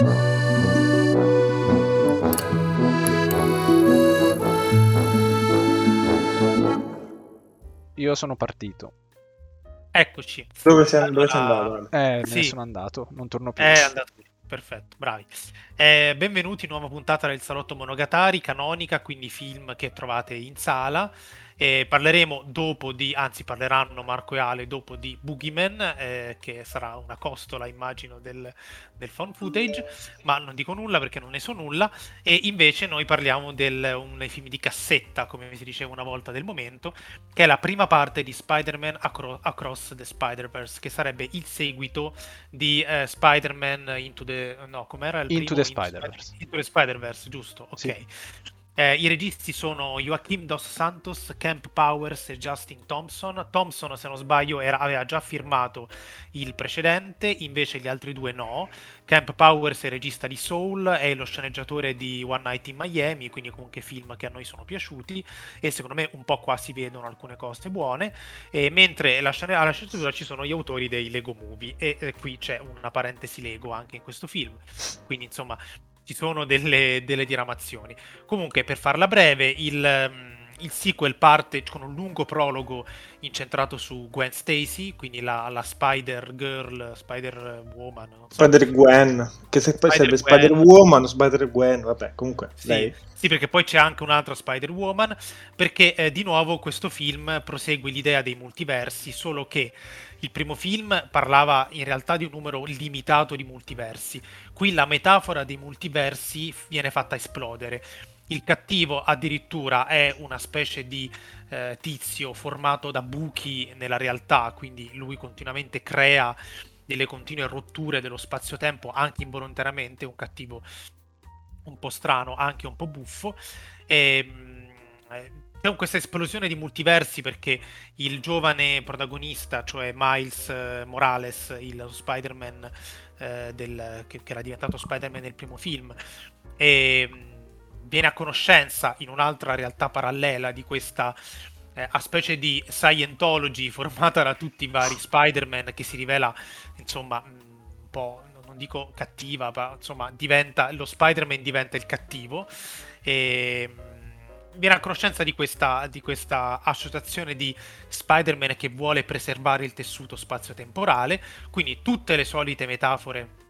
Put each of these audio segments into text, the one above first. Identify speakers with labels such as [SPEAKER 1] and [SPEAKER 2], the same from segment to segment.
[SPEAKER 1] Io sono partito.
[SPEAKER 2] Eccoci.
[SPEAKER 3] Dove sei, dove sei andato?
[SPEAKER 1] Eh,
[SPEAKER 2] Sì.
[SPEAKER 1] sono andato, non torno più.
[SPEAKER 2] È andato perfetto, bravi. Eh, benvenuti, nuova puntata del Salotto Monogatari, canonica, quindi film che trovate in sala. Eh, parleremo dopo di, anzi parleranno Marco e Ale dopo di Boogeyman, eh, che sarà una costola immagino del, del found footage, ma non dico nulla perché non ne so nulla. E invece noi parliamo uno dei film di cassetta, come si diceva una volta del momento, che è la prima parte di Spider-Man Acro- Across the Spider-Verse, che sarebbe il seguito di eh, Spider-Man Into the... no, com'era il
[SPEAKER 1] Into
[SPEAKER 2] primo?
[SPEAKER 1] the Spider-Verse.
[SPEAKER 2] Into the Spider-Verse, giusto, ok.
[SPEAKER 1] Sì.
[SPEAKER 2] Eh, I registi sono Joachim Dos Santos, Camp Powers e Justin Thompson. Thompson, se non sbaglio, era- aveva già firmato il precedente, invece gli altri due no. Camp Powers è il regista di Soul, è lo sceneggiatore di One Night in Miami, quindi comunque film che a noi sono piaciuti e secondo me un po' qua si vedono alcune cose buone. E mentre alla sceneggiatura ci sono gli autori dei Lego Movie e eh, qui c'è una parentesi Lego anche in questo film. Quindi insomma ci sono delle, delle diramazioni. Comunque, per farla breve, il, mm, il sequel parte con un lungo prologo incentrato su Gwen Stacy, quindi la, la Spider Girl, Spider Woman. so.
[SPEAKER 3] Spider Gwen, che se poi serve
[SPEAKER 2] Spider-Gwen.
[SPEAKER 3] Spider Woman o Spider Gwen, vabbè, comunque
[SPEAKER 2] Sì, sì, perché poi c'è anche un'altra Spider-Woman, perché eh, di nuovo questo film prosegue l'idea dei multiversi, solo che il primo film parlava in realtà di un numero limitato di multiversi. Qui la metafora dei multiversi viene fatta esplodere. Il cattivo addirittura è una specie di eh, tizio formato da buchi nella realtà, quindi lui continuamente crea delle continue rotture dello spazio-tempo, anche involontariamente, un cattivo un po' strano, anche un po' buffo. E, mh, eh, c'è questa esplosione di multiversi perché il giovane protagonista, cioè Miles eh, Morales, il Spider-Man eh, del- che, che era diventato Spider-Man nel primo film, e, mh, viene a conoscenza in un'altra realtà parallela di questa eh, a specie di Scientology formata da tutti i vari Spider-Man che si rivela insomma mh, un po' non dico cattiva, ma insomma diventa lo Spider-Man diventa il cattivo. E mh, viene a conoscenza di questa, di questa associazione di Spider-Man che vuole preservare il tessuto spazio-temporale, quindi tutte le solite metafore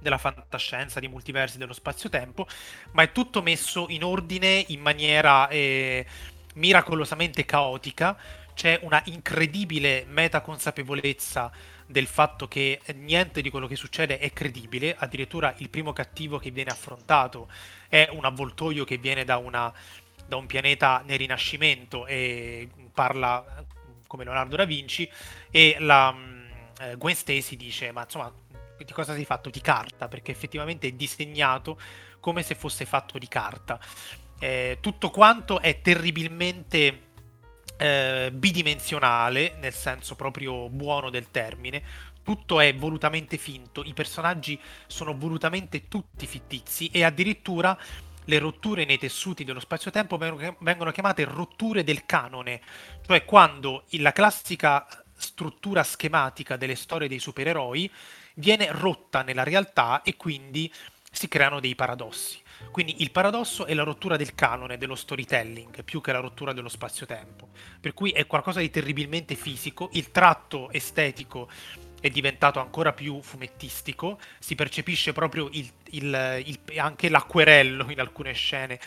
[SPEAKER 2] della fantascienza, di multiversi dello spazio-tempo, ma è tutto messo in ordine in maniera eh, miracolosamente caotica. C'è una incredibile metaconsapevolezza del fatto che niente di quello che succede è credibile, addirittura il primo cattivo che viene affrontato è un avvoltoio che viene da, una, da un pianeta nel Rinascimento e parla come Leonardo da Vinci e la mh, eh, Gwen Stacy dice ma insomma di cosa sei fatto? Di carta, perché effettivamente è disegnato come se fosse fatto di carta. Eh, tutto quanto è terribilmente eh, bidimensionale, nel senso proprio buono del termine. Tutto è volutamente finto, i personaggi sono volutamente tutti fittizi e addirittura le rotture nei tessuti dello spazio-tempo vengono chiamate rotture del canone, cioè quando la classica struttura schematica delle storie dei supereroi viene rotta nella realtà e quindi si creano dei paradossi. Quindi il paradosso è la rottura del canone, dello storytelling, più che la rottura dello spazio-tempo. Per cui è qualcosa di terribilmente fisico, il tratto estetico è diventato ancora più fumettistico, si percepisce proprio il- il- il- anche l'acquerello in alcune scene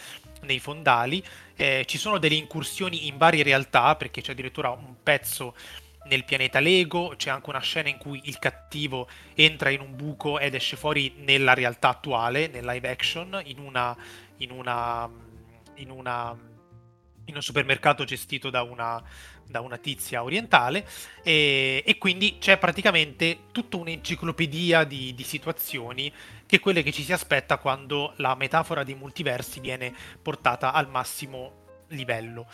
[SPEAKER 2] nei fondali, Eh, ci sono delle incursioni in varie realtà, perché c'è addirittura un pezzo nel pianeta Lego, c'è anche una scena in cui il cattivo entra in un buco ed esce fuori nella realtà attuale, nel live action, in una, in una, in una, in un supermercato gestito da una, da una tizia orientale e, e quindi c'è praticamente tutta un'enciclopedia di, di situazioni che è quelle che ci si aspetta quando la metafora dei multiversi viene portata al massimo livello.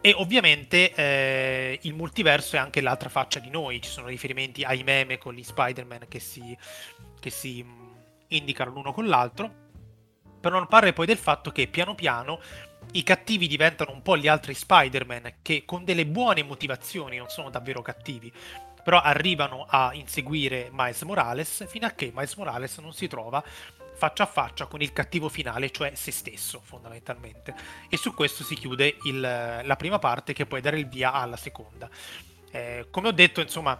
[SPEAKER 2] E ovviamente eh, il multiverso è anche l'altra faccia di noi, ci sono riferimenti ai meme con gli Spider-Man che si, che si mh, indicano l'uno con l'altro, per non parlare poi del fatto che piano piano i cattivi diventano un po' gli altri Spider-Man che con delle buone motivazioni non sono davvero cattivi, però arrivano a inseguire Miles Morales fino a che Miles Morales non si trova faccia a faccia con il cattivo finale, cioè se stesso fondamentalmente. E su questo si chiude il, la prima parte che puoi dare il via alla seconda. Eh, come ho detto, insomma,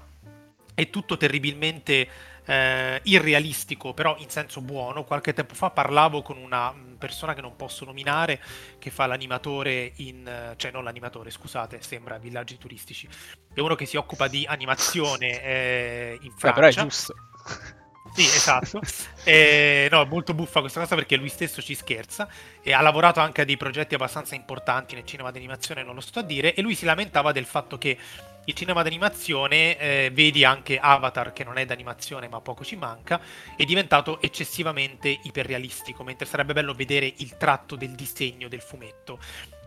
[SPEAKER 2] è tutto terribilmente eh, irrealistico, però in senso buono. Qualche tempo fa parlavo con una persona che non posso nominare, che fa l'animatore in... cioè non l'animatore, scusate, sembra villaggi turistici. È uno che si occupa di animazione eh, in Francia.
[SPEAKER 1] Beh, però è giusto.
[SPEAKER 2] Sì, esatto. E, no, è molto buffa questa cosa perché lui stesso ci scherza e ha lavorato anche a dei progetti abbastanza importanti nel cinema d'animazione, non lo sto a dire, e lui si lamentava del fatto che il cinema d'animazione, eh, vedi anche Avatar che non è d'animazione ma poco ci manca, è diventato eccessivamente iperrealistico, mentre sarebbe bello vedere il tratto del disegno del fumetto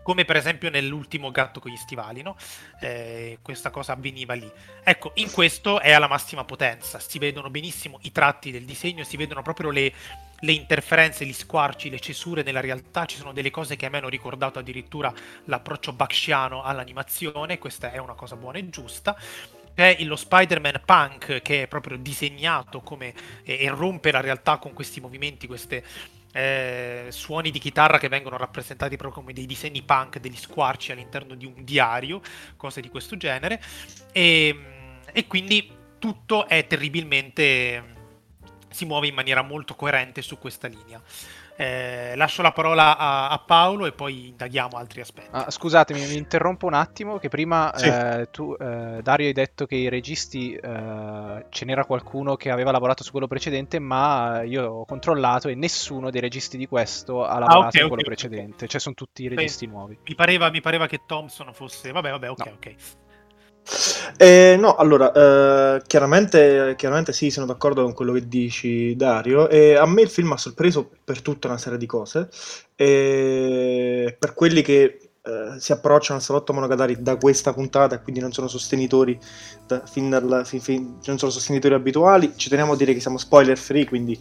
[SPEAKER 2] come per esempio nell'ultimo gatto con gli stivali, no? Eh, questa cosa avveniva lì. Ecco, in questo è alla massima potenza, si vedono benissimo i tratti del disegno, si vedono proprio le, le interferenze, gli squarci, le cesure nella realtà, ci sono delle cose che a me hanno ricordato addirittura l'approccio bakshiano all'animazione, questa è una cosa buona e giusta c'è lo Spider-Man punk che è proprio disegnato come e rompe la realtà con questi movimenti, queste eh, suoni di chitarra che vengono rappresentati proprio come dei disegni punk, degli squarci all'interno di un diario, cose di questo genere. E, e quindi tutto è terribilmente. si muove in maniera molto coerente su questa linea. Eh, lascio la parola a, a, Paolo e poi indaghiamo altri aspetti.
[SPEAKER 1] Ah, scusatemi, mi interrompo un attimo, che prima sì. eh, tu, eh, Dario, hai detto che i registi eh, ce n'era qualcuno che aveva lavorato su quello precedente, ma io ho controllato e nessuno dei registi di questo ha lavorato ah, okay, su quello okay, precedente, okay. cioè sono tutti registi
[SPEAKER 2] Beh,
[SPEAKER 1] nuovi.
[SPEAKER 2] Mi pareva, mi pareva, che Thompson fosse... Vabbè, vabbè, ok, no. ok.
[SPEAKER 3] Eh, no, allora, eh, chiaramente, chiaramente sì, sono d'accordo con quello che dici, Dario. E a me il film ha sorpreso per tutta una serie di cose. Per quelli che eh, si approcciano al salotto Monogatari da questa puntata e quindi non sono sostenitori da, fin dal, fin, fin, non sono sostenitori abituali, ci teniamo a dire che siamo spoiler free, quindi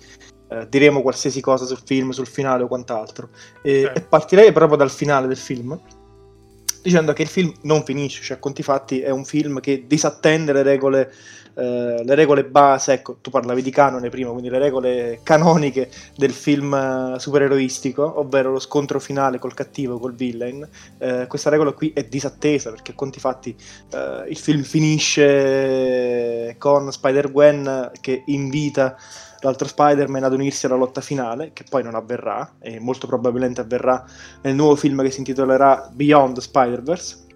[SPEAKER 3] eh, diremo qualsiasi cosa sul film, sul finale o quant'altro. E, okay. e partirei proprio dal finale del film dicendo che il film non finisce, cioè a conti fatti è un film che disattende le regole, eh, le regole base, ecco, tu parlavi di canone prima, quindi le regole canoniche del film eh, supereroistico, ovvero lo scontro finale col cattivo, col villain, eh, questa regola qui è disattesa perché a conti fatti eh, il film finisce con Spider-Gwen che invita l'altro Spider-Man ad unirsi alla lotta finale, che poi non avverrà, e molto probabilmente avverrà nel nuovo film che si intitolerà Beyond Spider-Verse.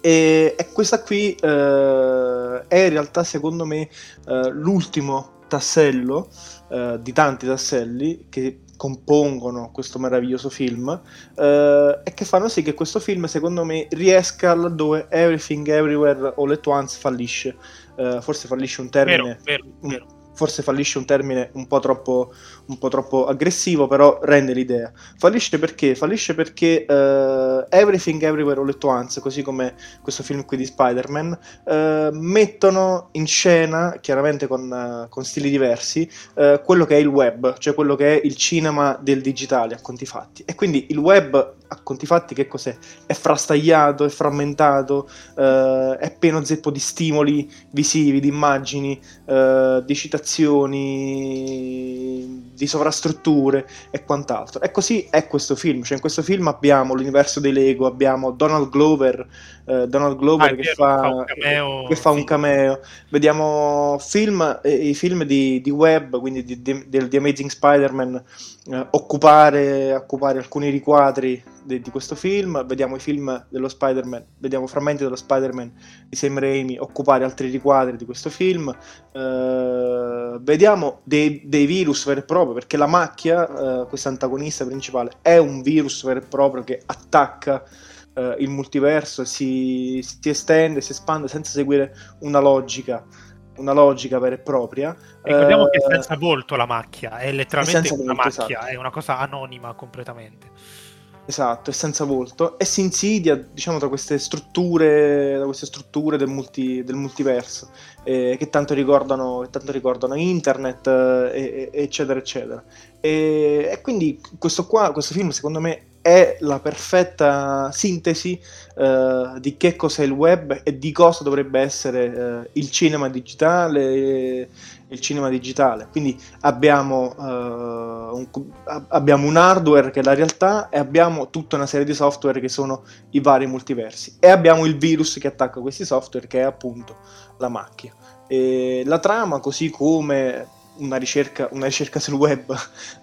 [SPEAKER 3] E, e questa qui eh, è in realtà, secondo me, eh, l'ultimo tassello eh, di tanti tasselli che compongono questo meraviglioso film eh, e che fanno sì che questo film secondo me riesca laddove Everything Everywhere All At Once fallisce eh, forse fallisce un termine
[SPEAKER 2] vero, vero, vero
[SPEAKER 3] forse fallisce un termine un po' troppo, un po troppo aggressivo, però rende l'idea. Fallisce perché? Fallisce perché uh, Everything Everywhere All At Once, così come questo film qui di Spider-Man, uh, mettono in scena, chiaramente con, uh, con stili diversi, quello che è il web, cioè quello che è il cinema del digitale a conti fatti. E quindi il web a conti fatti che cos'è? È frastagliato, è frammentato, eh, è pieno zeppo di stimoli visivi, di immagini, eh, di citazioni, di sovrastrutture e quant'altro. E così è questo film, cioè in questo film abbiamo l'universo dei Lego, abbiamo Donald Glover, eh, Donald Glover ah, che, fa, fa cameo, che, fa, un cameo, vediamo film, eh, i film di, di Webb, quindi di, di, di Amazing Spider-Man, eh, occupare, occupare alcuni riquadri di, di, questo film, vediamo i film dello Spider-Man, vediamo frammenti dello Spider-Man di Sam Raimi occupare altri riquadri di questo film, eh, vediamo dei, dei, virus veri e propri, perché la macchia, eh, questa antagonista principale, è un virus vero e proprio che attacca eh, il multiverso si, si estende, si espande senza seguire una logica una logica vera e propria.
[SPEAKER 2] Ricordiamo eh, che è senza volto la macchia, è letteralmente è una volto, macchia, esatto. è una cosa anonima completamente.
[SPEAKER 3] Esatto, è senza volto e si insidia, diciamo, tra queste strutture, da queste strutture del, multi, del multiverso eh, che, tanto ricordano, che tanto ricordano internet, eh, eccetera, eccetera. E, e, quindi questo, qua, questo film, secondo me, è la perfetta sintesi eh, di che cos'è il web e di cosa dovrebbe essere eh, il cinema digitale. Il cinema digitale. Quindi abbiamo, uh, un, abbiamo un hardware che è la realtà e abbiamo tutta una serie di software che sono i vari multiversi. E abbiamo il virus che attacca questi software che è appunto la macchina. E la trama, così come una ricerca, una ricerca sul web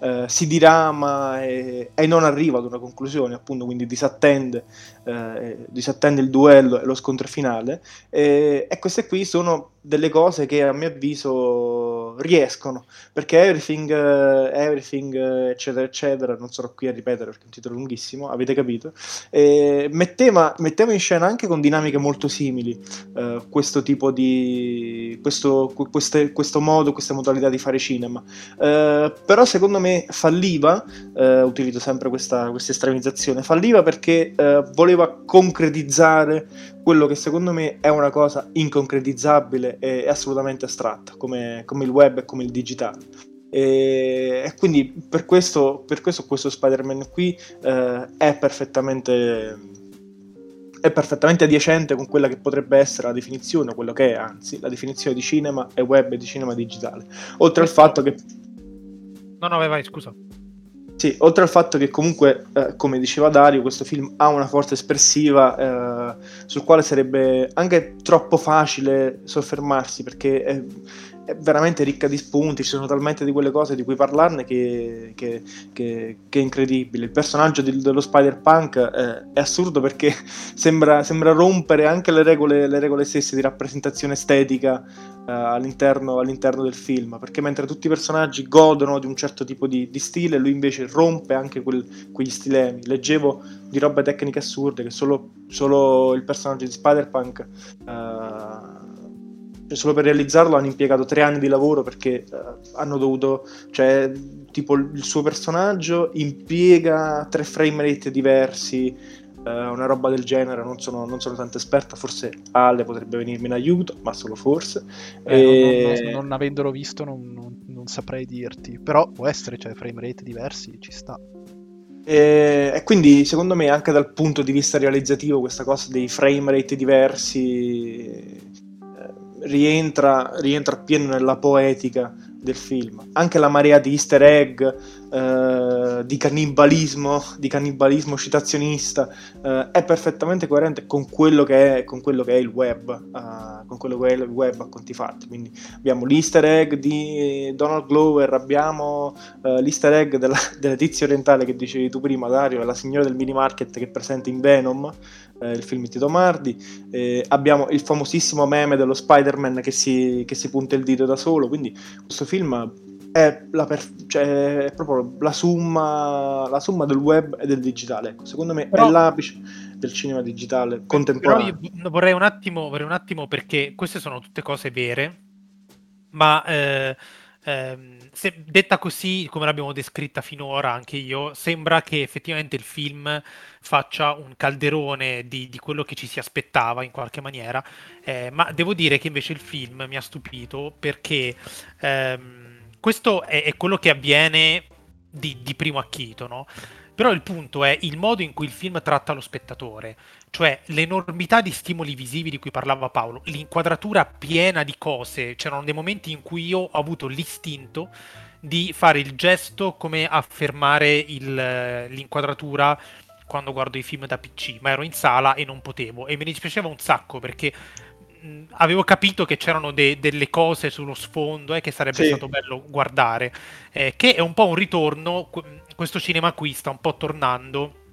[SPEAKER 3] eh, si dirama e, e, non arriva ad una conclusione, appunto, quindi disattende, eh, disattende il duello e lo scontro finale. E, e queste qui sono delle cose che a mio avviso riescono perché everything, uh, everything uh, eccetera eccetera non sarò qui a ripetere perché è un titolo lunghissimo avete capito? E metteva, metteva in scena anche con dinamiche molto simili uh, questo tipo di questo, queste, questo modo questa modalità di fare cinema. Però secondo me falliva utilizzo sempre questa, questa estremizzazione falliva perché voleva concretizzare quello che secondo me è una cosa inconcretizzabile e assolutamente astratta, come, come il web e come il digitale. E, e quindi per questo, per questo, questo Spider-Man qui eh, è perfettamente è perfettamente adiacente con quella che potrebbe essere la definizione, quello che è anzi la definizione di cinema e web e di cinema digitale. Oltre al fatto che.
[SPEAKER 2] No, no, vai, vai, scusa.
[SPEAKER 3] Sì, oltre al fatto che comunque, eh, come diceva Dario, questo film ha una forza espressiva eh, sul quale sarebbe anche troppo facile soffermarsi perché è, è, veramente ricca di spunti, ci sono talmente di quelle cose di cui parlarne che, che, che, che è incredibile. Il personaggio di, dello Spider-Punk eh, è assurdo perché sembra, sembra rompere anche le regole, le regole stesse di rappresentazione estetica uh, all'interno, all'interno, del film, perché mentre tutti i personaggi godono di un certo tipo di, di stile, lui invece rompe anche quel, quegli stilemi. Leggevo di robe tecniche assurde che solo, solo il personaggio di Spider-Punk... Uh, solo per realizzarlo hanno impiegato tre anni di lavoro perché uh, hanno dovuto, cioè, tipo il suo personaggio impiega tre frame rate diversi, eh, una roba del genere, non sono, non sono tanto esperta, forse Ale potrebbe venirmi in aiuto, ma solo forse.
[SPEAKER 1] Eh, e... non, non, non, avendolo visto non, non, saprei dirti, però può essere, cioè frame rate diversi ci sta.
[SPEAKER 3] E, e, quindi secondo me anche dal punto di vista realizzativo questa cosa dei frame rate diversi rientra, rientra pieno nella poetica del film. Anche la marea di easter egg, eh, di cannibalismo, di cannibalismo citazionista, eh, è perfettamente coerente con quello che è, quello che è il web, eh, con quello che è il web a conti fatti. Quindi abbiamo l'easter egg di Donald Glover, abbiamo eh, l'easter egg della, della tizia orientale che dicevi tu prima, Dario, la signora del mini market che è presente in Venom, eh, il film di Tito Mardi, eh, abbiamo il famosissimo meme dello Spider-Man che si, che si punta il dito da solo, quindi questo film è, per, cioè, è proprio la somma, la somma, del web e del digitale. Ecco, secondo me Però... è l'apice del cinema digitale contemporaneo.
[SPEAKER 2] Però io vorrei un, attimo, vorrei un attimo perché queste sono tutte cose vere, ma eh, eh, se, detta così, come l'abbiamo descritta finora anche io, sembra che effettivamente il film faccia un calderone di, di quello che ci si aspettava in qualche maniera, eh, ma devo dire che invece il film mi ha stupito perché ehm, questo è, è, quello che avviene di, di primo acchito, no? Però il punto è il modo in cui il film tratta lo spettatore, cioè l'enormità di stimoli visivi di cui parlava Paolo, l'inquadratura piena di cose, c'erano dei momenti in cui io ho avuto l'istinto di fare il gesto come affermare il, l'inquadratura quando guardo i film da PC, ma ero in sala e non potevo e mi dispiaceva un sacco perché avevo capito che c'erano de- delle cose sullo sfondo e eh, che sarebbe sì. stato bello guardare, eh, che è un po' un ritorno questo cinema qui sta un po' tornando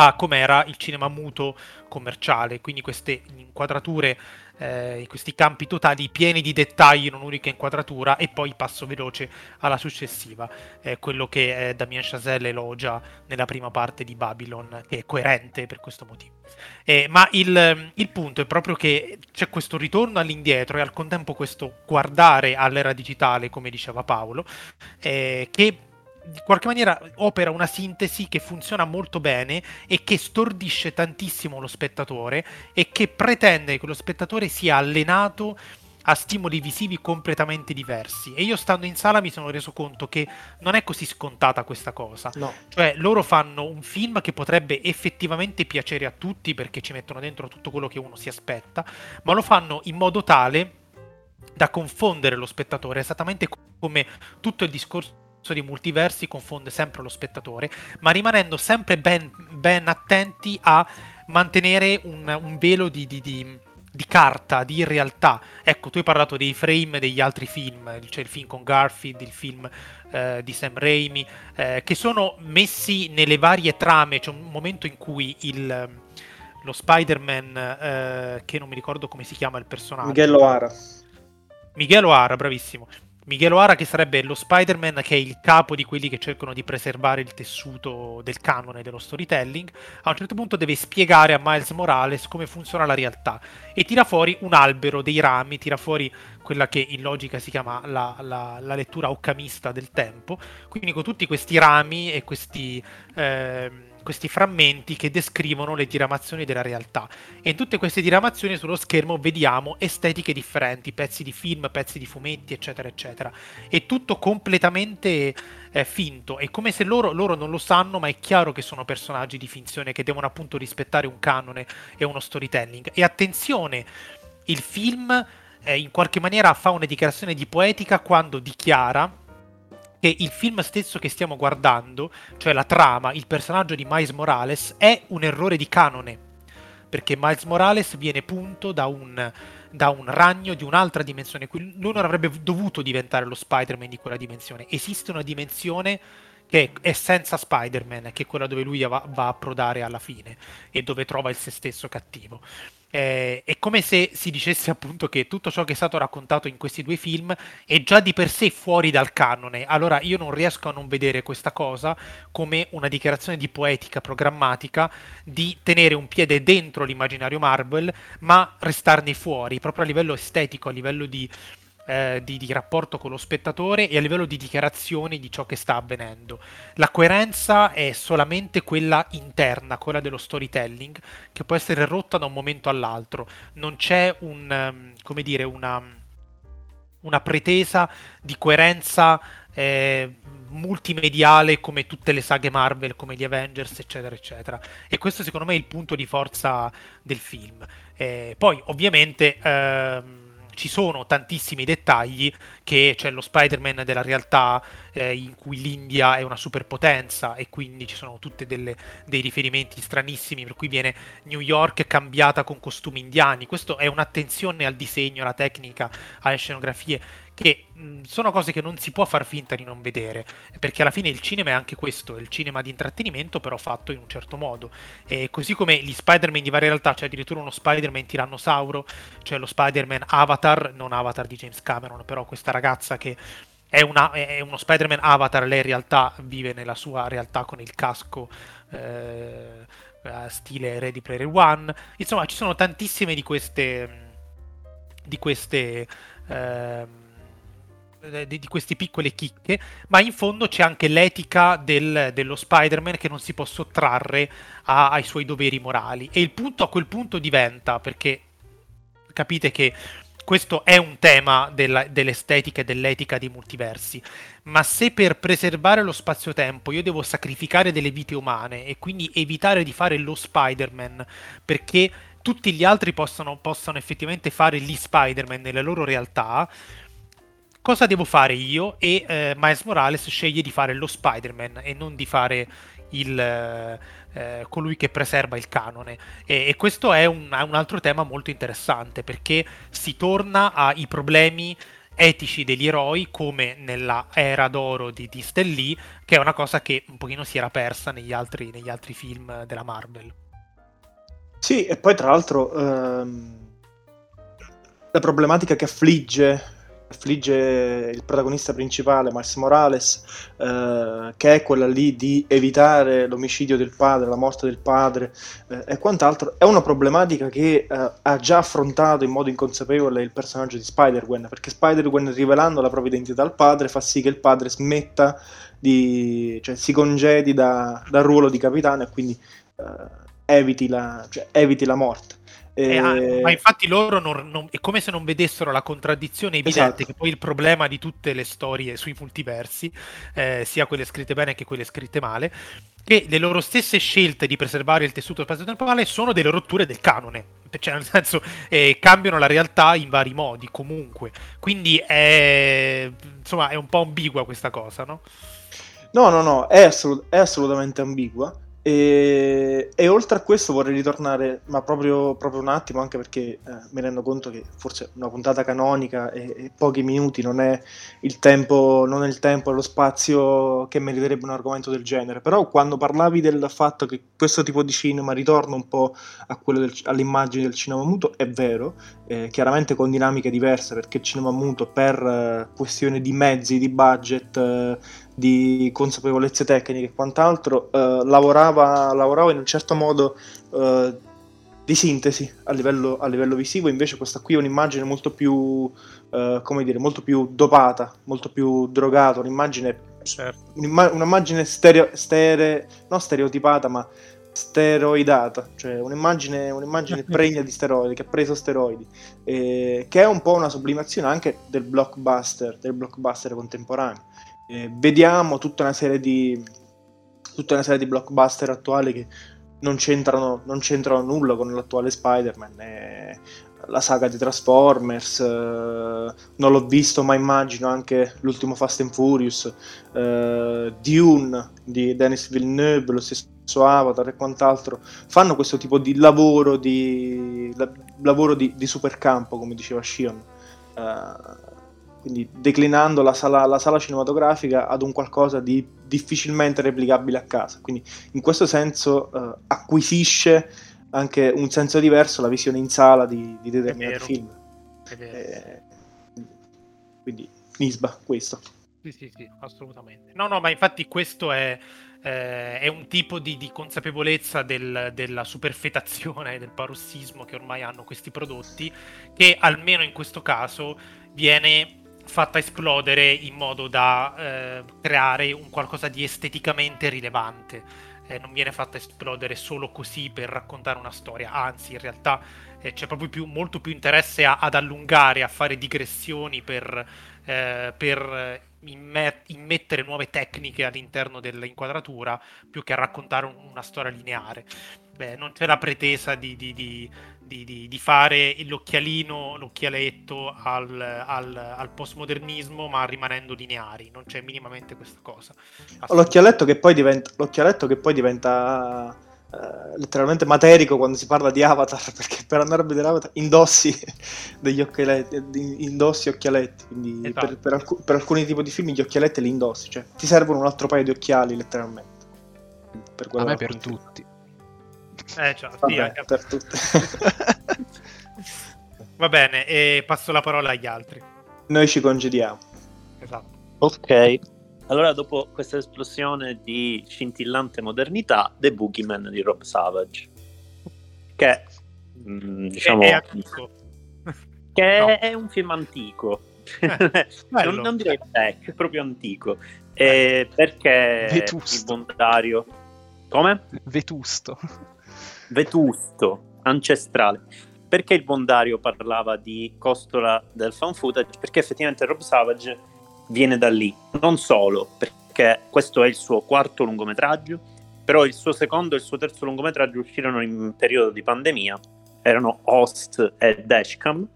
[SPEAKER 2] a com'era il cinema muto commerciale, quindi queste inquadrature, eh, questi campi totali pieni di dettagli in un'unica inquadratura e poi passo veloce alla successiva, eh, quello che eh, Damien Chazelle elogia nella prima parte di Babylon, che è coerente per questo motivo. Eh, ma il, il punto è proprio che c'è questo ritorno all'indietro e al contempo questo guardare all'era digitale, come diceva Paolo, eh, che in qualche maniera opera una sintesi che funziona molto bene e che stordisce tantissimo lo spettatore e che pretende che lo spettatore sia allenato a stimoli visivi completamente diversi. E io stando in sala mi sono reso conto che non è così scontata questa cosa.
[SPEAKER 3] No.
[SPEAKER 2] Cioè, loro fanno un film che potrebbe effettivamente piacere a tutti perché ci mettono dentro tutto quello che uno si aspetta, ma lo fanno in modo tale da confondere lo spettatore, esattamente come tutto il discorso di multiversi confonde sempre lo spettatore, ma rimanendo sempre ben, ben attenti a mantenere un, un velo di, di, di, di, carta, di realtà. Ecco, tu hai parlato dei frame degli altri film, c'è il film con Garfield, il film eh, di Sam Raimi, eh, che sono messi nelle varie trame. C'è un momento in cui il, lo Spider-Man, eh, che non mi ricordo come si chiama il personaggio.
[SPEAKER 3] Miguel O'Hara.
[SPEAKER 2] Miguel O'Hara, bravissimo Miguel O'Hara che sarebbe lo Spider-Man che è il capo di quelli che cercano di preservare il tessuto del canone dello storytelling, a un certo punto deve spiegare a Miles Morales come funziona la realtà e tira fuori un albero dei rami, tira fuori quella che in logica si chiama la, la, la lettura occamista del tempo, quindi con tutti questi rami e questi... Eh, questi frammenti che descrivono le diramazioni della realtà. E in tutte queste diramazioni sullo schermo vediamo estetiche differenti, pezzi di film, pezzi di fumetti, eccetera, eccetera. È tutto completamente eh, finto. È come se loro, loro non lo sanno, ma è chiaro che sono personaggi di finzione che devono appunto rispettare un canone e uno storytelling. E attenzione, il film eh, in qualche maniera fa una dichiarazione di poetica quando dichiara che il film stesso che stiamo guardando, cioè la trama, il personaggio di Miles Morales, è un errore di canone. Perché Miles Morales viene punto da un, da un ragno di un'altra dimensione. Lui non avrebbe dovuto diventare lo Spider-Man di quella dimensione. Esiste una dimensione che è senza Spider-Man, che è quella dove lui va, va a approdare alla fine e dove trova il se stesso cattivo. Eh, è come se si dicesse appunto che tutto ciò che è stato raccontato in questi due film è già di per sé fuori dal canone. Allora io non riesco a non vedere questa cosa come una dichiarazione di poetica programmatica di tenere un piede dentro l'immaginario Marvel, ma restarne fuori, proprio a livello estetico, a livello di eh, di, di, rapporto con lo spettatore e a livello di dichiarazione di ciò che sta avvenendo. La coerenza è solamente quella interna, quella dello storytelling, che può essere rotta da un momento all'altro. Non c'è un, um, come dire, una, una pretesa di coerenza eh, multimediale come tutte le saghe Marvel, come gli Avengers, eccetera, eccetera. E questo secondo me è il punto di forza del film. Eh, poi, ovviamente... Ehm, ci sono tantissimi dettagli che c'è lo Spider-Man della realtà eh, in cui l'India è una superpotenza e quindi ci sono tutti dei riferimenti stranissimi per cui viene New York cambiata con costumi indiani. Questo è un'attenzione al disegno, alla tecnica, alle scenografie che sono cose che non si può far finta di non vedere, perché alla fine il cinema è anche questo, è il cinema di intrattenimento però fatto in un certo modo. E così come gli Spider-Man di varie realtà, c'è addirittura uno Spider-Man tirannosauro, cioè lo Spider-Man Avatar, non Avatar di James Cameron, però questa ragazza che è, una, è uno Spider-Man Avatar, lei in realtà vive nella sua realtà con il casco. Eh, stile Ready Player One insomma ci sono tantissime di queste di queste eh, eh, di, di, queste piccole chicche, ma in fondo c'è anche l'etica del, dello Spider-Man che non si può sottrarre a, ai suoi doveri morali. E il punto a quel punto diventa, perché capite che questo è un tema della, dell'estetica e dell'etica dei multiversi, ma se per preservare lo spazio-tempo io devo sacrificare delle vite umane e quindi evitare di fare lo Spider-Man perché tutti gli altri possano, possano effettivamente fare gli Spider-Man nelle loro realtà, cosa devo fare io? E eh, Miles Morales sceglie di fare lo Spider-Man e non di fare il, eh, colui che preserva il canone. E, e questo è un, un, altro tema molto interessante perché si torna ai problemi etici degli eroi come nella era d'oro di, di Lee, che è una cosa che un pochino si era persa negli altri, negli altri film della Marvel.
[SPEAKER 3] Sì, e poi tra l'altro ehm, la problematica che affligge affligge il protagonista principale, Miles Morales, eh, che è quella lì di evitare l'omicidio del padre, la morte del padre eh, e quant'altro, è una problematica che eh, ha già affrontato in modo inconsapevole il personaggio di Spider-Gwen, perché Spider-Gwen rivelando la propria identità al padre fa sì che il padre smetta di... cioè si congedi da, dal ruolo di capitano e quindi eh, eviti la, cioè, eviti la morte.
[SPEAKER 2] E... Eh, ma infatti loro non, non, è come se non vedessero la contraddizione evidente esatto. che poi il problema di tutte le storie sui multiversi, eh, sia quelle scritte bene che quelle scritte male, che le loro stesse scelte di preservare il tessuto spazio-temporale sono delle rotture del canone, cioè nel senso eh, cambiano la realtà in vari modi comunque, quindi è, insomma, è un po' ambigua questa cosa, no?
[SPEAKER 3] No, no, no, è, assolut- è assolutamente ambigua e, e, oltre a questo vorrei ritornare, ma proprio, proprio un attimo, anche perché eh, mi rendo conto che forse una puntata canonica e, e, pochi minuti non è il tempo, non è il tempo e lo spazio che meriterebbe un argomento del genere. Però quando parlavi del fatto che questo tipo di cinema ritorna un po' del, all'immagine del cinema muto, è vero, eh, chiaramente con dinamiche diverse, perché il cinema muto per eh, questioni di mezzi, di budget eh, di consapevolezze tecniche e quant'altro, eh, lavorava, lavorava, in un certo modo eh, di sintesi a livello, a livello, visivo, invece questa qui è un'immagine molto più, eh, come dire, molto più dopata, molto più drogata, un'immagine, certo. un'imma- un'immagine stereo, stere, non stereotipata, ma steroidata, cioè un'immagine, un'immagine pregna di steroidi, che ha preso steroidi, eh, che è un po' una sublimazione anche del blockbuster, del blockbuster contemporaneo. Eh, vediamo tutta una serie di tutta una serie di blockbuster attuali che non c'entrano, non c'entrano nulla con l'attuale Spider-Man. Eh, la saga di Transformers, eh, non l'ho visto ma immagino anche l'ultimo Fast and Furious, eh, Dune di Denis Villeneuve, lo stesso Avatar e quant'altro, fanno questo tipo di lavoro di, la, lavoro di, di supercampo, come diceva Shion. Uh, quindi declinando la sala, la sala, cinematografica ad un qualcosa di difficilmente replicabile a casa. Quindi in questo senso eh, acquisisce anche un senso diverso la visione in sala di, di determinati film. Eh, quindi Nisba, questo.
[SPEAKER 2] Sì, sì, sì, assolutamente. No, no, ma infatti questo è, eh, è un tipo di, di consapevolezza del, della superfetazione e del parossismo che ormai hanno questi prodotti, che almeno in questo caso viene fatta esplodere in modo da eh, creare un qualcosa di esteticamente rilevante. Eh, non viene fatta esplodere solo così per raccontare una storia, anzi in realtà eh, c'è proprio più, molto più interesse a, ad allungare, a fare digressioni per, eh, per immet- immettere nuove tecniche all'interno dell'inquadratura più che a raccontare un, una storia lineare. Beh, non c'è la pretesa di, di, di di, di, di, fare l'occhialino, l'occhialetto al, al, al, postmodernismo, ma rimanendo lineari. Non c'è minimamente questa cosa.
[SPEAKER 3] L'occhialetto che poi diventa, l'occhialetto che poi diventa uh, letteralmente materico quando si parla di Avatar, perché per andare a vedere Avatar indossi degli occhialetti, indossi occhialetti. Quindi esatto. per, per, alc- per, alcuni tipi di film gli occhialetti li indossi, cioè ti servono un altro paio di occhiali letteralmente.
[SPEAKER 1] Per a me per tutti.
[SPEAKER 2] Eh, cioè, Vabbè, sì, per tutti. Va bene, e passo la parola agli altri.
[SPEAKER 3] Noi ci congediamo.
[SPEAKER 4] Esatto. Ok. Allora, dopo questa esplosione di scintillante modernità, The Boogeyman di Rob Savage. Che, mh, mm, diciamo... È, antico. Che no. è un film antico. Eh, non, non, direi tech, è proprio antico. Eh, perché
[SPEAKER 1] Vetusto.
[SPEAKER 4] il bondario... Come?
[SPEAKER 1] Vetusto
[SPEAKER 4] vetusto, ancestrale. Perché il bondario parlava di costola del fan footage? Perché effettivamente Rob Savage viene da lì. Non solo, perché questo è il suo quarto lungometraggio, però il suo secondo e il suo terzo lungometraggio uscirono in periodo di pandemia. Erano Host e Dashcam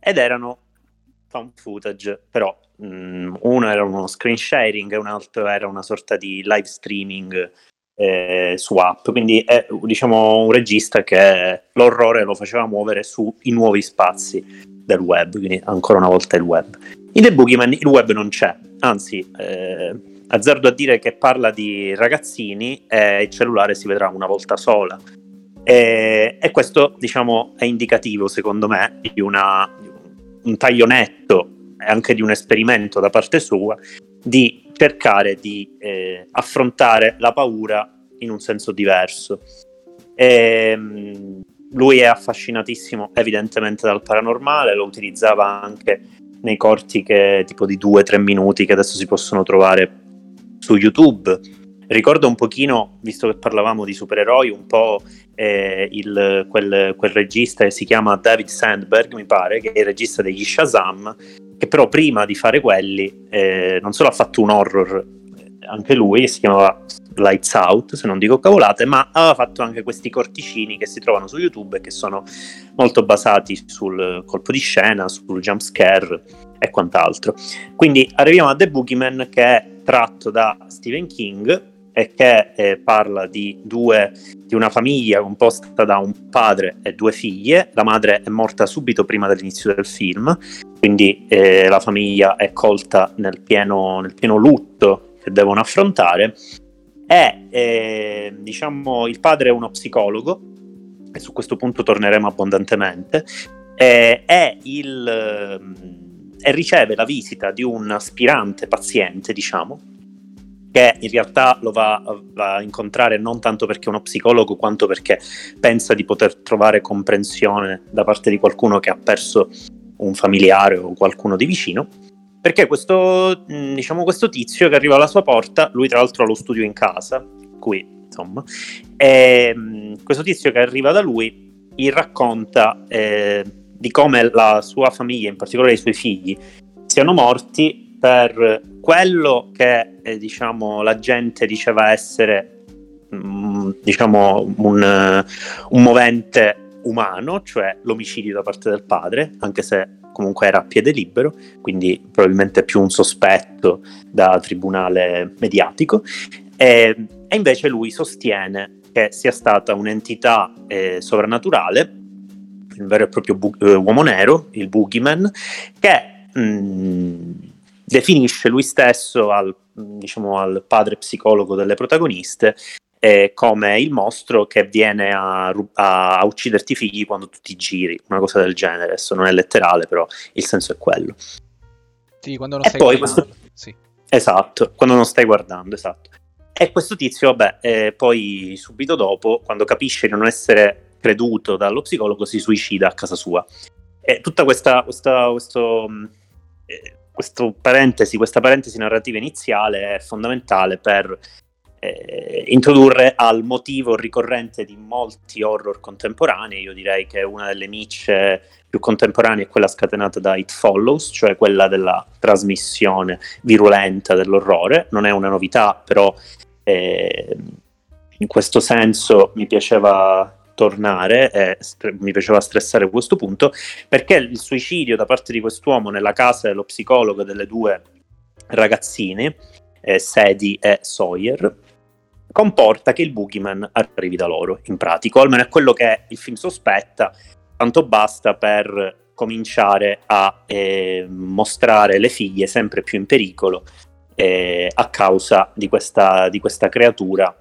[SPEAKER 4] ed erano fan footage, però mh, mm, uno era uno screen sharing e un altro era una sorta di live streaming eh, su app, quindi è diciamo un regista che l'orrore lo faceva muovere sui nuovi spazi del web, quindi ancora una volta il web. In The Boogeyman il web non c'è, anzi eh, azzardo a dire che parla di ragazzini e il cellulare si vedrà una volta sola. E, e questo diciamo è indicativo secondo me di una, un taglio netto e anche di un esperimento da parte sua di cercare di eh, affrontare la paura in un senso diverso. E, ehm, lui è affascinatissimo evidentemente dal paranormale, lo utilizzava anche nei corti che, tipo di 2-3 minuti che adesso si possono trovare su YouTube. ricorda un pochino, visto che parlavamo di supereroi, un po' eh, il, quel, quel, regista che si chiama David Sandberg, mi pare, che è il regista degli Shazam, che però prima di fare quelli eh, non solo ha fatto un horror anche lui, si chiamava Lights Out, se non dico cavolate, ma aveva fatto anche questi corticini che si trovano su YouTube e che sono molto basati sul colpo di scena, sul jump scare e quant'altro. Quindi arriviamo a The Boogeyman che è tratto da Stephen King e che eh, parla di, due, di una famiglia composta da un padre e due figlie. La madre è morta subito prima dell'inizio del film, quindi eh, la famiglia è colta nel pieno, nel pieno lutto che devono affrontare. E eh, diciamo il padre è uno psicologo, e su questo punto torneremo abbondantemente, eh, è il, e riceve la visita di un aspirante paziente, diciamo, che in realtà lo va, va, a incontrare non tanto perché è uno psicologo, quanto perché pensa di poter trovare comprensione da parte di qualcuno che ha perso un familiare o qualcuno di vicino. Perché questo, diciamo, questo tizio che arriva alla sua porta, lui tra l'altro ha lo studio in casa, qui insomma, e questo tizio che arriva da lui gli racconta eh, di come la sua famiglia, in particolare i suoi figli, siano morti per quello che eh, diciamo, la gente diceva essere mm, diciamo, un, un, movente umano, cioè l'omicidio da parte del padre, anche se comunque era a piede libero, quindi probabilmente più un sospetto da tribunale mediatico. E, e invece lui sostiene che sia stata un'entità eh, sovrannaturale, il vero e proprio bu- eh, uomo nero, il boogeyman, che mh, mm, definisce lui stesso al, diciamo, al padre psicologo delle protagoniste eh, come il mostro che viene a, a, a, ucciderti i figli quando tu ti giri, una cosa del genere. Adesso non è letterale, però il senso è quello.
[SPEAKER 1] Sì, quando non e stai poi guardando. Questo... Sì.
[SPEAKER 4] Esatto, quando non stai guardando, esatto. E questo tizio, vabbè, eh, poi subito dopo, quando capisce di non essere creduto dallo psicologo, si suicida a casa sua. E tutta questa, questa questo, eh, parentesi, questa parentesi narrativa iniziale è fondamentale per eh, introdurre al motivo ricorrente di molti horror contemporanei. Io direi che una delle niche più contemporanee è quella scatenata da It Follows, cioè quella della trasmissione virulenta dell'orrore. Non è una novità, però eh, in questo senso mi piaceva tornare e st- mi piaceva stressare questo punto perché il suicidio da parte di quest'uomo nella casa dello psicologo delle due ragazzine eh, Sadie e Sawyer comporta che il boogeyman arrivi da loro in pratica o almeno è quello che il film sospetta. Tanto basta per cominciare a eh, mostrare le figlie sempre più in pericolo eh, a causa di questa, di questa creatura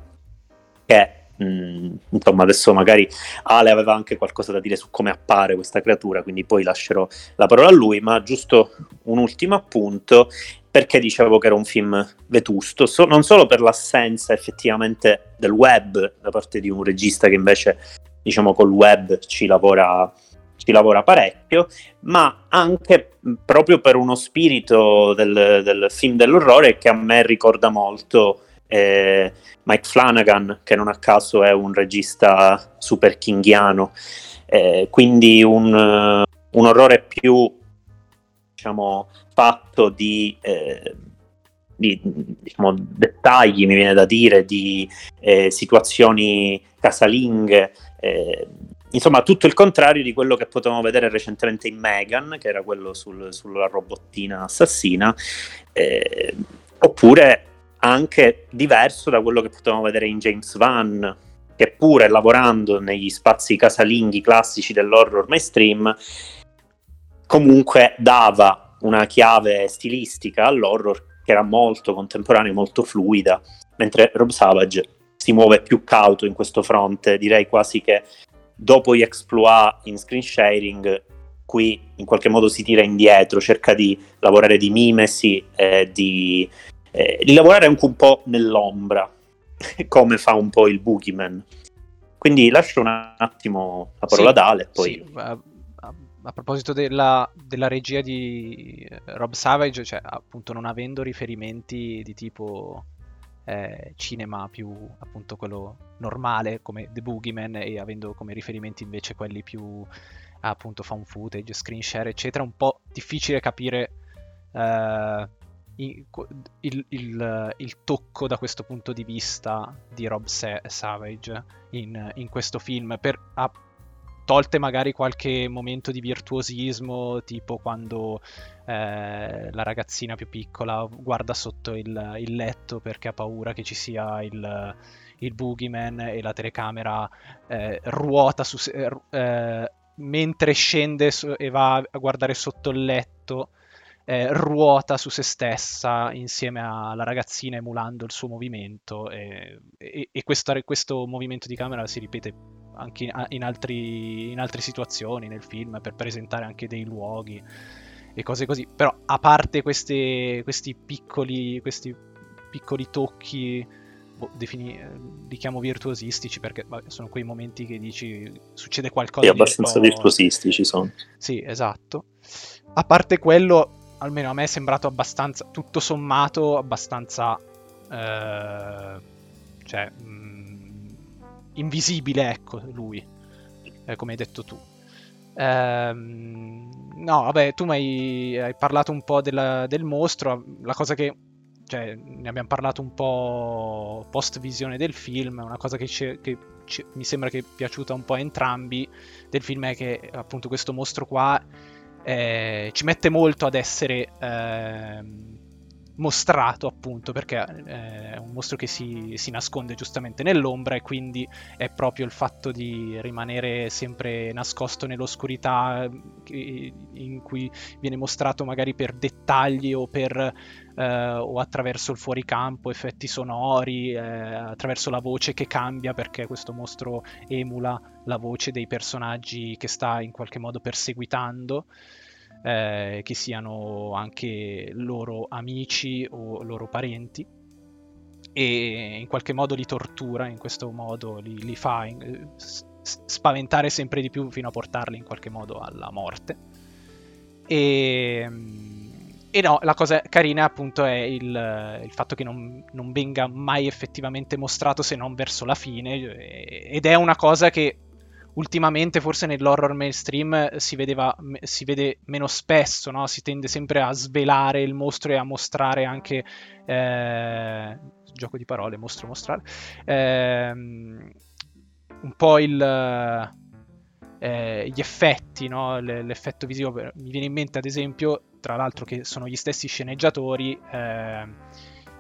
[SPEAKER 4] che Mm, insomma, adesso magari Ale aveva anche qualcosa da dire su come appare questa creatura, quindi poi lascerò la parola a lui, ma giusto un ultimo appunto, perché dicevo che era un film vetusto, so, non solo per l'assenza effettivamente del web da parte di un regista che invece, diciamo, col web ci lavora, ci lavora parecchio, ma anche proprio per uno spirito del, del film dell'orrore che a me ricorda molto eh, Mike Flanagan, che non a caso è un regista super kinghiano, eh, quindi un, un, orrore più diciamo, fatto di, eh, di diciamo, dettagli, mi viene da dire, di eh, situazioni casalinghe. Eh, insomma, tutto il contrario di quello che potevamo vedere recentemente in Megan, che era quello sul, sulla robottina assassina, eh, oppure anche diverso da quello che potevamo vedere in James Van, che pure lavorando negli spazi casalinghi classici dell'horror mainstream, comunque dava una chiave stilistica all'horror che era molto contemporanea, molto fluida, mentre Rob Savage si muove più cauto in questo fronte, direi quasi che dopo gli exploit in screen sharing qui in qualche modo si tira indietro, cerca di lavorare di mimesi, eh, di eh, di lavorare anche un po' nell'ombra, come fa un po' il Boogeyman. Quindi lascio un attimo la parola sì, ad Ale. Poi... Sì,
[SPEAKER 1] a, proposito della, della, regia di eh, Rob Savage, cioè appunto non avendo riferimenti di tipo eh, cinema più appunto quello normale come The Boogeyman e avendo come riferimenti invece quelli più appunto found footage, screen share eccetera, un po' difficile capire eh, il, il, il, tocco da questo punto di vista di Rob Savage in, in questo film. Per, a, tolte magari qualche momento di virtuosismo tipo quando eh, la ragazzina più piccola guarda sotto il, il, letto perché ha paura che ci sia il, il boogeyman e la telecamera eh, ruota su, eh, mentre scende su, e va a guardare sotto il letto eh, ruota su se stessa insieme alla ragazzina emulando il suo movimento e, e, e questo, questo, movimento di camera si ripete anche in, in, altri, in, altre situazioni nel film per presentare anche dei luoghi e cose così. Però a parte queste, questi, piccoli, questi piccoli tocchi boh, defini, li chiamo virtuosistici perché vabbè, sono quei momenti che dici succede qualcosa
[SPEAKER 4] sì, abbastanza virtuosistici sono.
[SPEAKER 1] Sì esatto. A parte quello almeno a me è sembrato abbastanza, tutto sommato, abbastanza... Eh, cioè, mh, mm, invisibile, ecco, lui, eh, come hai detto tu. Ehm, no, vabbè, tu mi hai, parlato un po' della, del mostro, la cosa che... Cioè, ne abbiamo parlato un po' post visione del film, una cosa che, che mi sembra che è piaciuta un po' a entrambi del film è che appunto questo mostro qua eh, ci mette molto ad essere eh, mostrato appunto perché eh, è un mostro che si, si, nasconde giustamente nell'ombra e quindi è proprio il fatto di rimanere sempre nascosto nell'oscurità in cui viene mostrato magari per dettagli o per eh, o attraverso il fuoricampo, effetti sonori, eh, attraverso la voce che cambia perché questo mostro emula la voce dei personaggi che sta in qualche modo perseguitando. Eh, che siano anche loro amici o loro parenti e in qualche modo li tortura in questo modo li, li fa in, spaventare sempre di più fino a portarli in qualche modo alla morte. E e no, la cosa carina appunto è il, il fatto che non, non, venga mai effettivamente mostrato se non verso la fine ed è una cosa che ultimamente forse nell'horror mainstream si, vedeva, si vede meno spesso, no? si tende sempre a svelare il mostro e a mostrare anche... Eh, gioco di parole, mostro mostrare. Eh, un po' il... Eh, gli effetti, no? l'effetto visivo. Mi viene in mente, ad esempio, tra l'altro che sono gli stessi sceneggiatori, eh,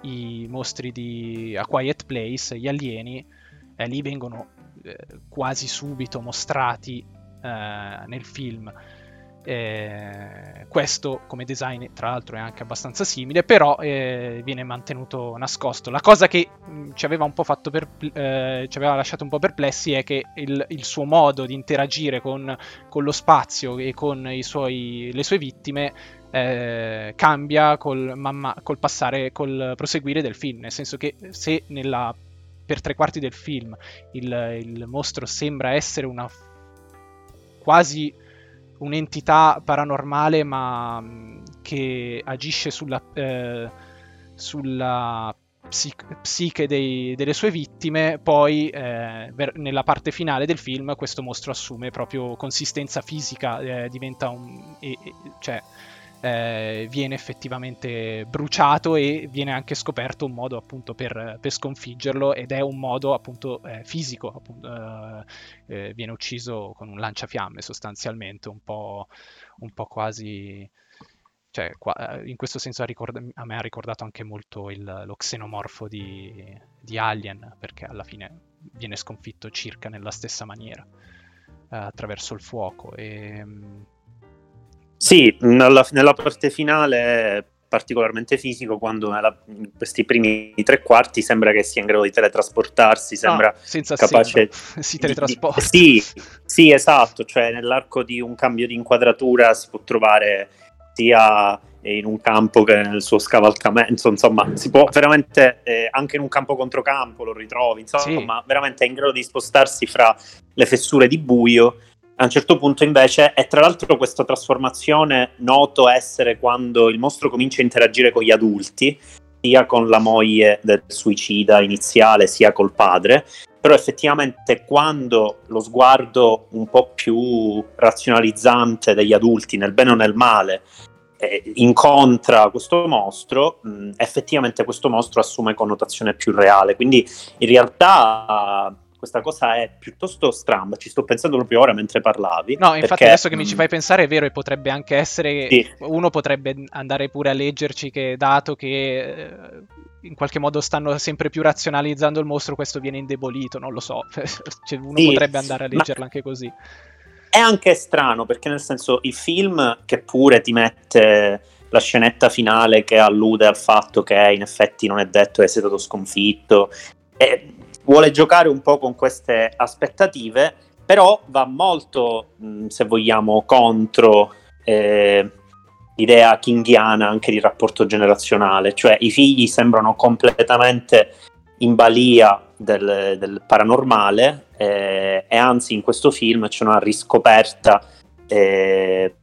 [SPEAKER 1] i mostri di A Quiet Place, gli alieni, eh, lì vengono quasi subito mostrati eh, nel film. Eh, questo come design tra l'altro è anche abbastanza simile però eh, viene mantenuto nascosto la cosa che mh, mm, ci aveva un po' fatto per, eh, ci aveva lasciato un po' perplessi è che il, il suo modo di interagire con, con lo spazio e con suoi, le sue vittime eh, cambia col, mamma, col passare, col proseguire del film. Nel senso che se nella, per tre quarti del film. Il, il mostro sembra essere una quasi un'entità paranormale ma mm, che agisce sulla, eh, sulla psic- psiche dei, delle sue vittime, poi eh, ver- nella parte finale del film questo mostro assume proprio consistenza fisica, eh, diventa un... E, e, cioè, eh, viene effettivamente bruciato e viene anche scoperto un modo appunto per, per sconfiggerlo ed è un modo appunto eh, fisico, appunto, eh, eh viene ucciso con un lanciafiamme sostanzialmente, un po', un po quasi... Cioè, qua, eh, in questo senso a, ricord- a, me ha ricordato anche molto il, lo xenomorfo di, di, Alien, perché alla fine viene sconfitto circa nella stessa maniera, eh, attraverso il fuoco. E, ehm,
[SPEAKER 4] sì, nella, nella parte finale è particolarmente fisico quando nella, in questi primi tre quarti sembra che sia in grado di teletrasportarsi, sembra ah,
[SPEAKER 1] senza
[SPEAKER 4] capace...
[SPEAKER 1] Sembra. si teletrasporta.
[SPEAKER 4] Di, sì, sì, esatto, cioè nell'arco di un cambio di inquadratura si può trovare sia in un campo che nel suo scavalcamento, insomma, si può veramente eh, anche in un campo contro campo lo ritrovi, insomma, sì. veramente è in grado di spostarsi fra le fessure di buio a un certo punto invece, e tra l'altro questa trasformazione noto essere quando il mostro comincia a interagire con gli adulti, sia con la moglie del suicida iniziale, sia col padre, però effettivamente quando lo sguardo un po' più razionalizzante degli adulti, nel bene o nel male, eh, incontra questo mostro, mh, effettivamente questo mostro assume connotazione più reale. Quindi in realtà questa cosa è piuttosto stramba, ci sto pensando proprio ora mentre parlavi.
[SPEAKER 1] No, infatti perché, adesso che mi ci fai pensare è vero e potrebbe anche essere, sì. uno potrebbe andare pure a leggerci che dato che eh, in qualche modo stanno sempre più razionalizzando il mostro, questo viene indebolito, non lo so, cioè, uno sì, potrebbe andare a leggerla ma... anche così.
[SPEAKER 4] È anche strano perché nel senso il film che pure ti mette la scenetta finale che allude al fatto che in effetti non è detto che sia stato sconfitto. E vuole giocare un po' con queste aspettative, però va molto, mh, se vogliamo, contro eh, l'idea kinghiana anche di rapporto generazionale, cioè i figli sembrano completamente in balia del, del paranormale eh, e anzi in questo film c'è una riscoperta eh,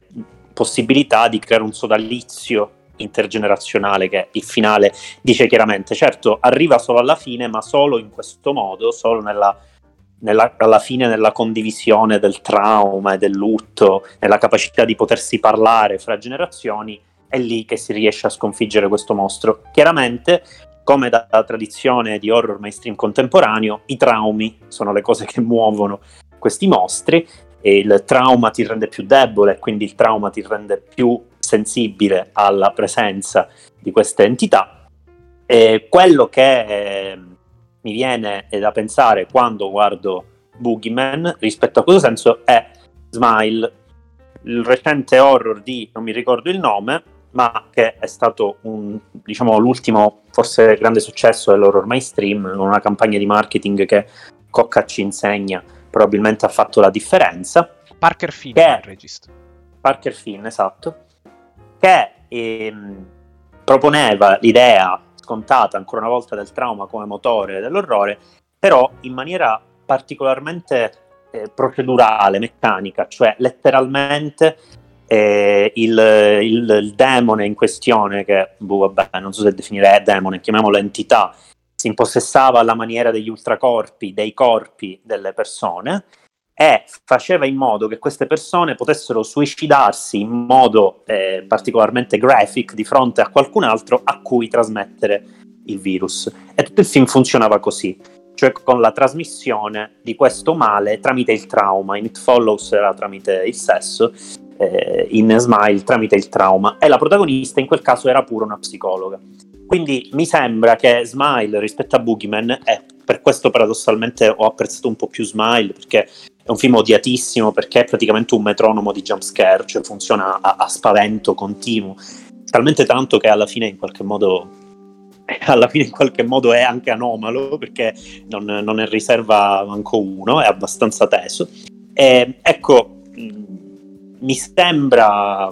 [SPEAKER 4] possibilità di creare un sodalizio intergenerazionale che il finale dice chiaramente. Certo, arriva solo alla fine, ma solo in questo modo, solo nella, nella, alla fine nella condivisione del trauma e del lutto, nella capacità di potersi parlare fra generazioni, è lì che si riesce a sconfiggere questo mostro. Chiaramente, come da, da tradizione di horror mainstream contemporaneo, i traumi sono le cose che muovono questi mostri e il trauma ti rende più debole, quindi il trauma ti rende più sensibile alla presenza di queste entità. E quello che eh, mi viene da pensare quando guardo Boogeyman rispetto a questo senso è Smile, il recente horror di non mi ricordo il nome, ma che è stato un, diciamo, l'ultimo forse grande successo dell'horror mainstream, con una campagna di marketing che Cocca ci insegna, probabilmente ha fatto la differenza.
[SPEAKER 1] Parker Finn, che... il regista.
[SPEAKER 4] Parker Finn, esatto che ehm, proponeva l'idea scontata ancora una volta del trauma come motore dell'orrore, però in maniera particolarmente eh, procedurale, meccanica, cioè letteralmente eh, il, il, il, demone in questione, che boh, vabbè, non so se definire demone, chiamiamolo entità, si impossessava alla maniera degli ultracorpi, dei corpi delle persone e faceva in modo che queste persone potessero suicidarsi in modo eh, particolarmente graphic di fronte a qualcun altro a cui trasmettere il virus. E tutto il film funzionava così, cioè con la trasmissione di questo male tramite il trauma. In It Follows era tramite il sesso, eh, in Smile tramite il trauma. E la protagonista in quel caso era pure una psicologa. Quindi mi sembra che Smile rispetto a Boogeyman, e per questo paradossalmente ho apprezzato un po' più Smile, perché è un film odiatissimo perché è praticamente un metronomo di jumpscare, cioè funziona a, a spavento continuo, talmente tanto che alla fine in qualche modo alla fine in qualche modo è anche anomalo perché non, non ne riserva manco uno, è abbastanza teso. E, ecco, mi sembra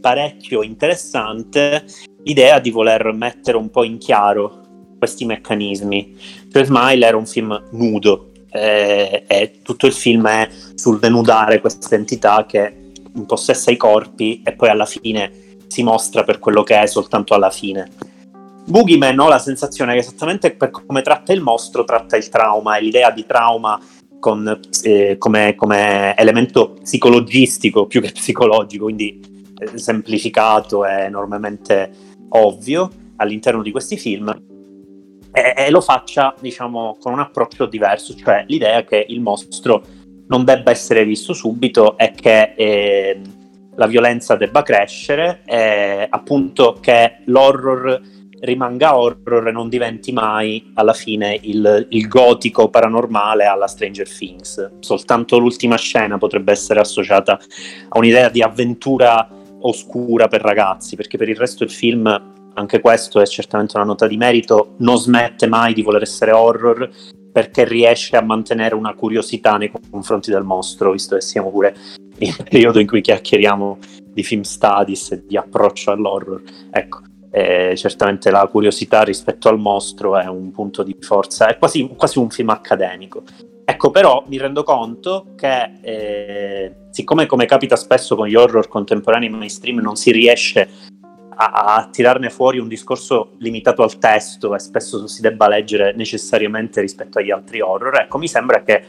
[SPEAKER 4] parecchio interessante l'idea di voler mettere un po' in chiaro questi meccanismi. Cioè Smile era un film nudo, e, e tutto il film è sul denudare questa entità che impossessa i corpi e poi alla fine si mostra per quello che è soltanto alla fine. Boogeyman ho la sensazione che esattamente per come tratta il mostro tratta il trauma e l'idea di trauma con, eh, come, come, elemento psicologistico più che psicologico, quindi eh, semplificato e enormemente ovvio all'interno di questi film e, e lo faccia, diciamo, con un approccio diverso, cioè l'idea che il mostro non debba essere visto subito e che eh, la violenza debba crescere e appunto che l'horror rimanga horror e non diventi mai alla fine il, il, gotico paranormale alla Stranger Things. Soltanto l'ultima scena potrebbe essere associata a un'idea di avventura oscura per ragazzi, perché per il resto il film anche questo è certamente una nota di merito, non smette mai di voler essere horror perché riesce a mantenere una curiosità nei confronti del mostro, visto che siamo pure in un periodo in cui chiacchieriamo di film studies e di approccio all'horror. Ecco, eh, certamente la curiosità rispetto al mostro è un punto di forza, è quasi, quasi un film accademico. Ecco, però mi rendo conto che, eh, siccome come capita spesso con gli horror contemporanei mainstream non si riesce a, a, tirarne fuori un discorso limitato al testo e spesso si debba leggere necessariamente rispetto agli altri horror, ecco, mi sembra che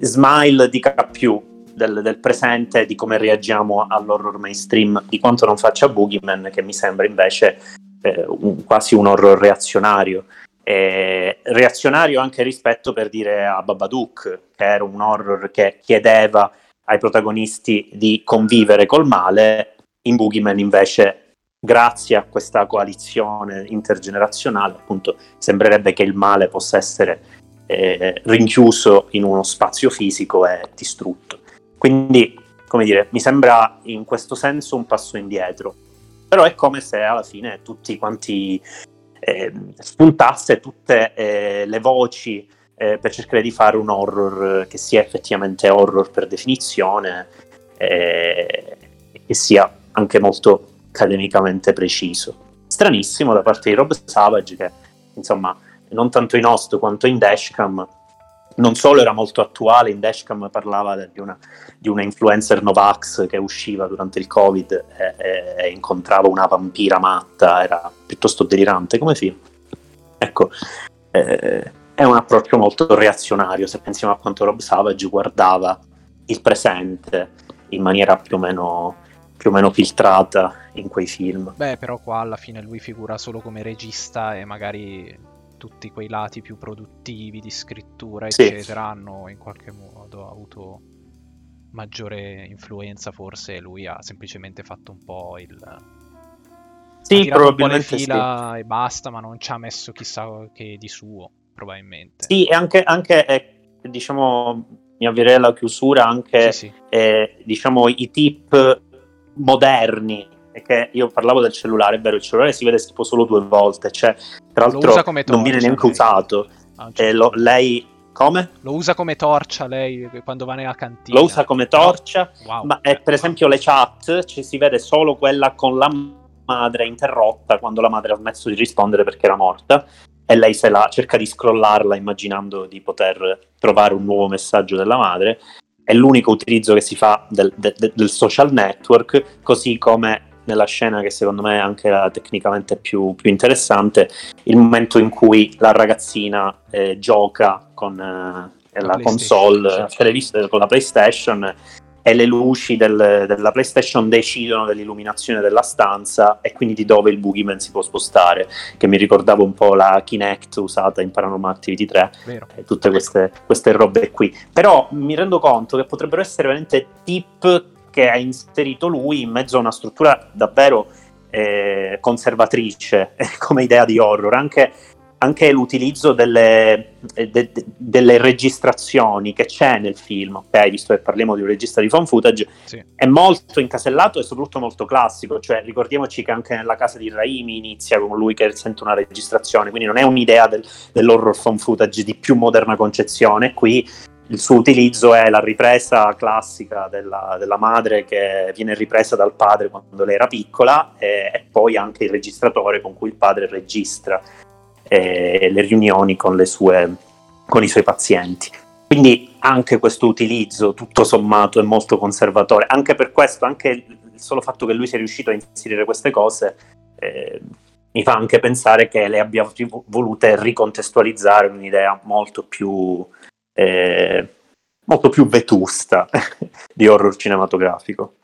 [SPEAKER 4] Smile dica più del, del presente, di come reagiamo all'horror mainstream, di quanto non faccia Boogeyman, che mi sembra invece eh, un, quasi un horror reazionario. Eh, reazionario anche rispetto per dire a Babadook, che era un horror che chiedeva ai protagonisti di convivere col male, in Boogeyman invece grazie a questa coalizione intergenerazionale appunto sembrerebbe che il male possa essere eh, rinchiuso in uno spazio fisico e distrutto. Quindi, come dire, mi sembra in questo senso un passo indietro. Però è come se alla fine tutti quanti eh, spuntasse tutte eh, le voci eh, per cercare di fare un horror che sia effettivamente horror per definizione e eh, che sia anche molto accademicamente preciso. Stranissimo da parte di Rob Savage che, insomma, non tanto in Host quanto in Dashcam non solo era molto attuale, in Dashcam parlava di una, di una influencer Novax che usciva durante il Covid e, e, e, incontrava una vampira matta, era piuttosto delirante come film. Ecco, eh, è un approccio molto reazionario se pensiamo a quanto Rob Savage guardava il presente in maniera più o meno, più o meno filtrata in quei film.
[SPEAKER 1] Beh, però qua alla fine lui figura solo come regista e magari tutti quei lati più produttivi di scrittura, sì. eccetera, hanno in qualche modo avuto maggiore influenza. Forse lui ha semplicemente fatto un po' il.
[SPEAKER 4] Sì, probabilmente
[SPEAKER 1] fila sì. e basta, ma non ci ha messo chissà che di suo, probabilmente.
[SPEAKER 4] Sì, e anche, anche eh, diciamo, mi avvierei alla chiusura, anche sì, sì. Eh, diciamo, i tip moderni è che io parlavo del cellulare, è vero, il cellulare si vede tipo solo due volte, cioè, tra l'altro non viene neanche usato. Ah, certo. lo, lei come?
[SPEAKER 1] Lo usa come torcia lei quando va nella cantina.
[SPEAKER 4] Lo usa come torcia, wow. ma eh, per esempio le chat ci si vede solo quella con la madre interrotta quando la madre ha smesso di rispondere perché era morta e lei se la cerca di scrollarla immaginando di poter trovare un nuovo messaggio della madre. È l'unico utilizzo che si fa del, del, del social network, così come nella scena che secondo me è anche la tecnicamente più, più, interessante, il momento in cui la ragazzina eh, gioca con eh, la, la console, certo. con la PlayStation e le luci del, della PlayStation decidono dell'illuminazione della stanza e quindi di dove il boogeyman si può spostare, che mi ricordava un po' la Kinect usata in Paranormal Activity 3 Vero. e tutte queste, queste robe qui. Però mi rendo conto che potrebbero essere veramente tip che ha inserito lui in mezzo a una struttura davvero eh, conservatrice come idea di horror, anche, anche l'utilizzo delle, de, de, delle, registrazioni che c'è nel film, ok, visto che parliamo di un regista di fan footage, sì. è molto incasellato e soprattutto molto classico, cioè ricordiamoci che anche nella casa di Raimi inizia con lui che sente una registrazione, quindi non è un'idea del, dell'horror fan footage di più moderna concezione, qui il suo utilizzo è la ripresa classica della, della, madre che viene ripresa dal padre quando lei era piccola e, e poi anche il registratore con cui il padre registra eh, le riunioni con, le sue, con i suoi pazienti. Quindi anche questo utilizzo tutto sommato è molto conservatore. Anche per questo, anche il solo fatto che lui sia riuscito a inserire queste cose eh, mi fa anche pensare che lei abbia volute ricontestualizzare un'idea molto più eh, molto più vetusta di horror cinematografico.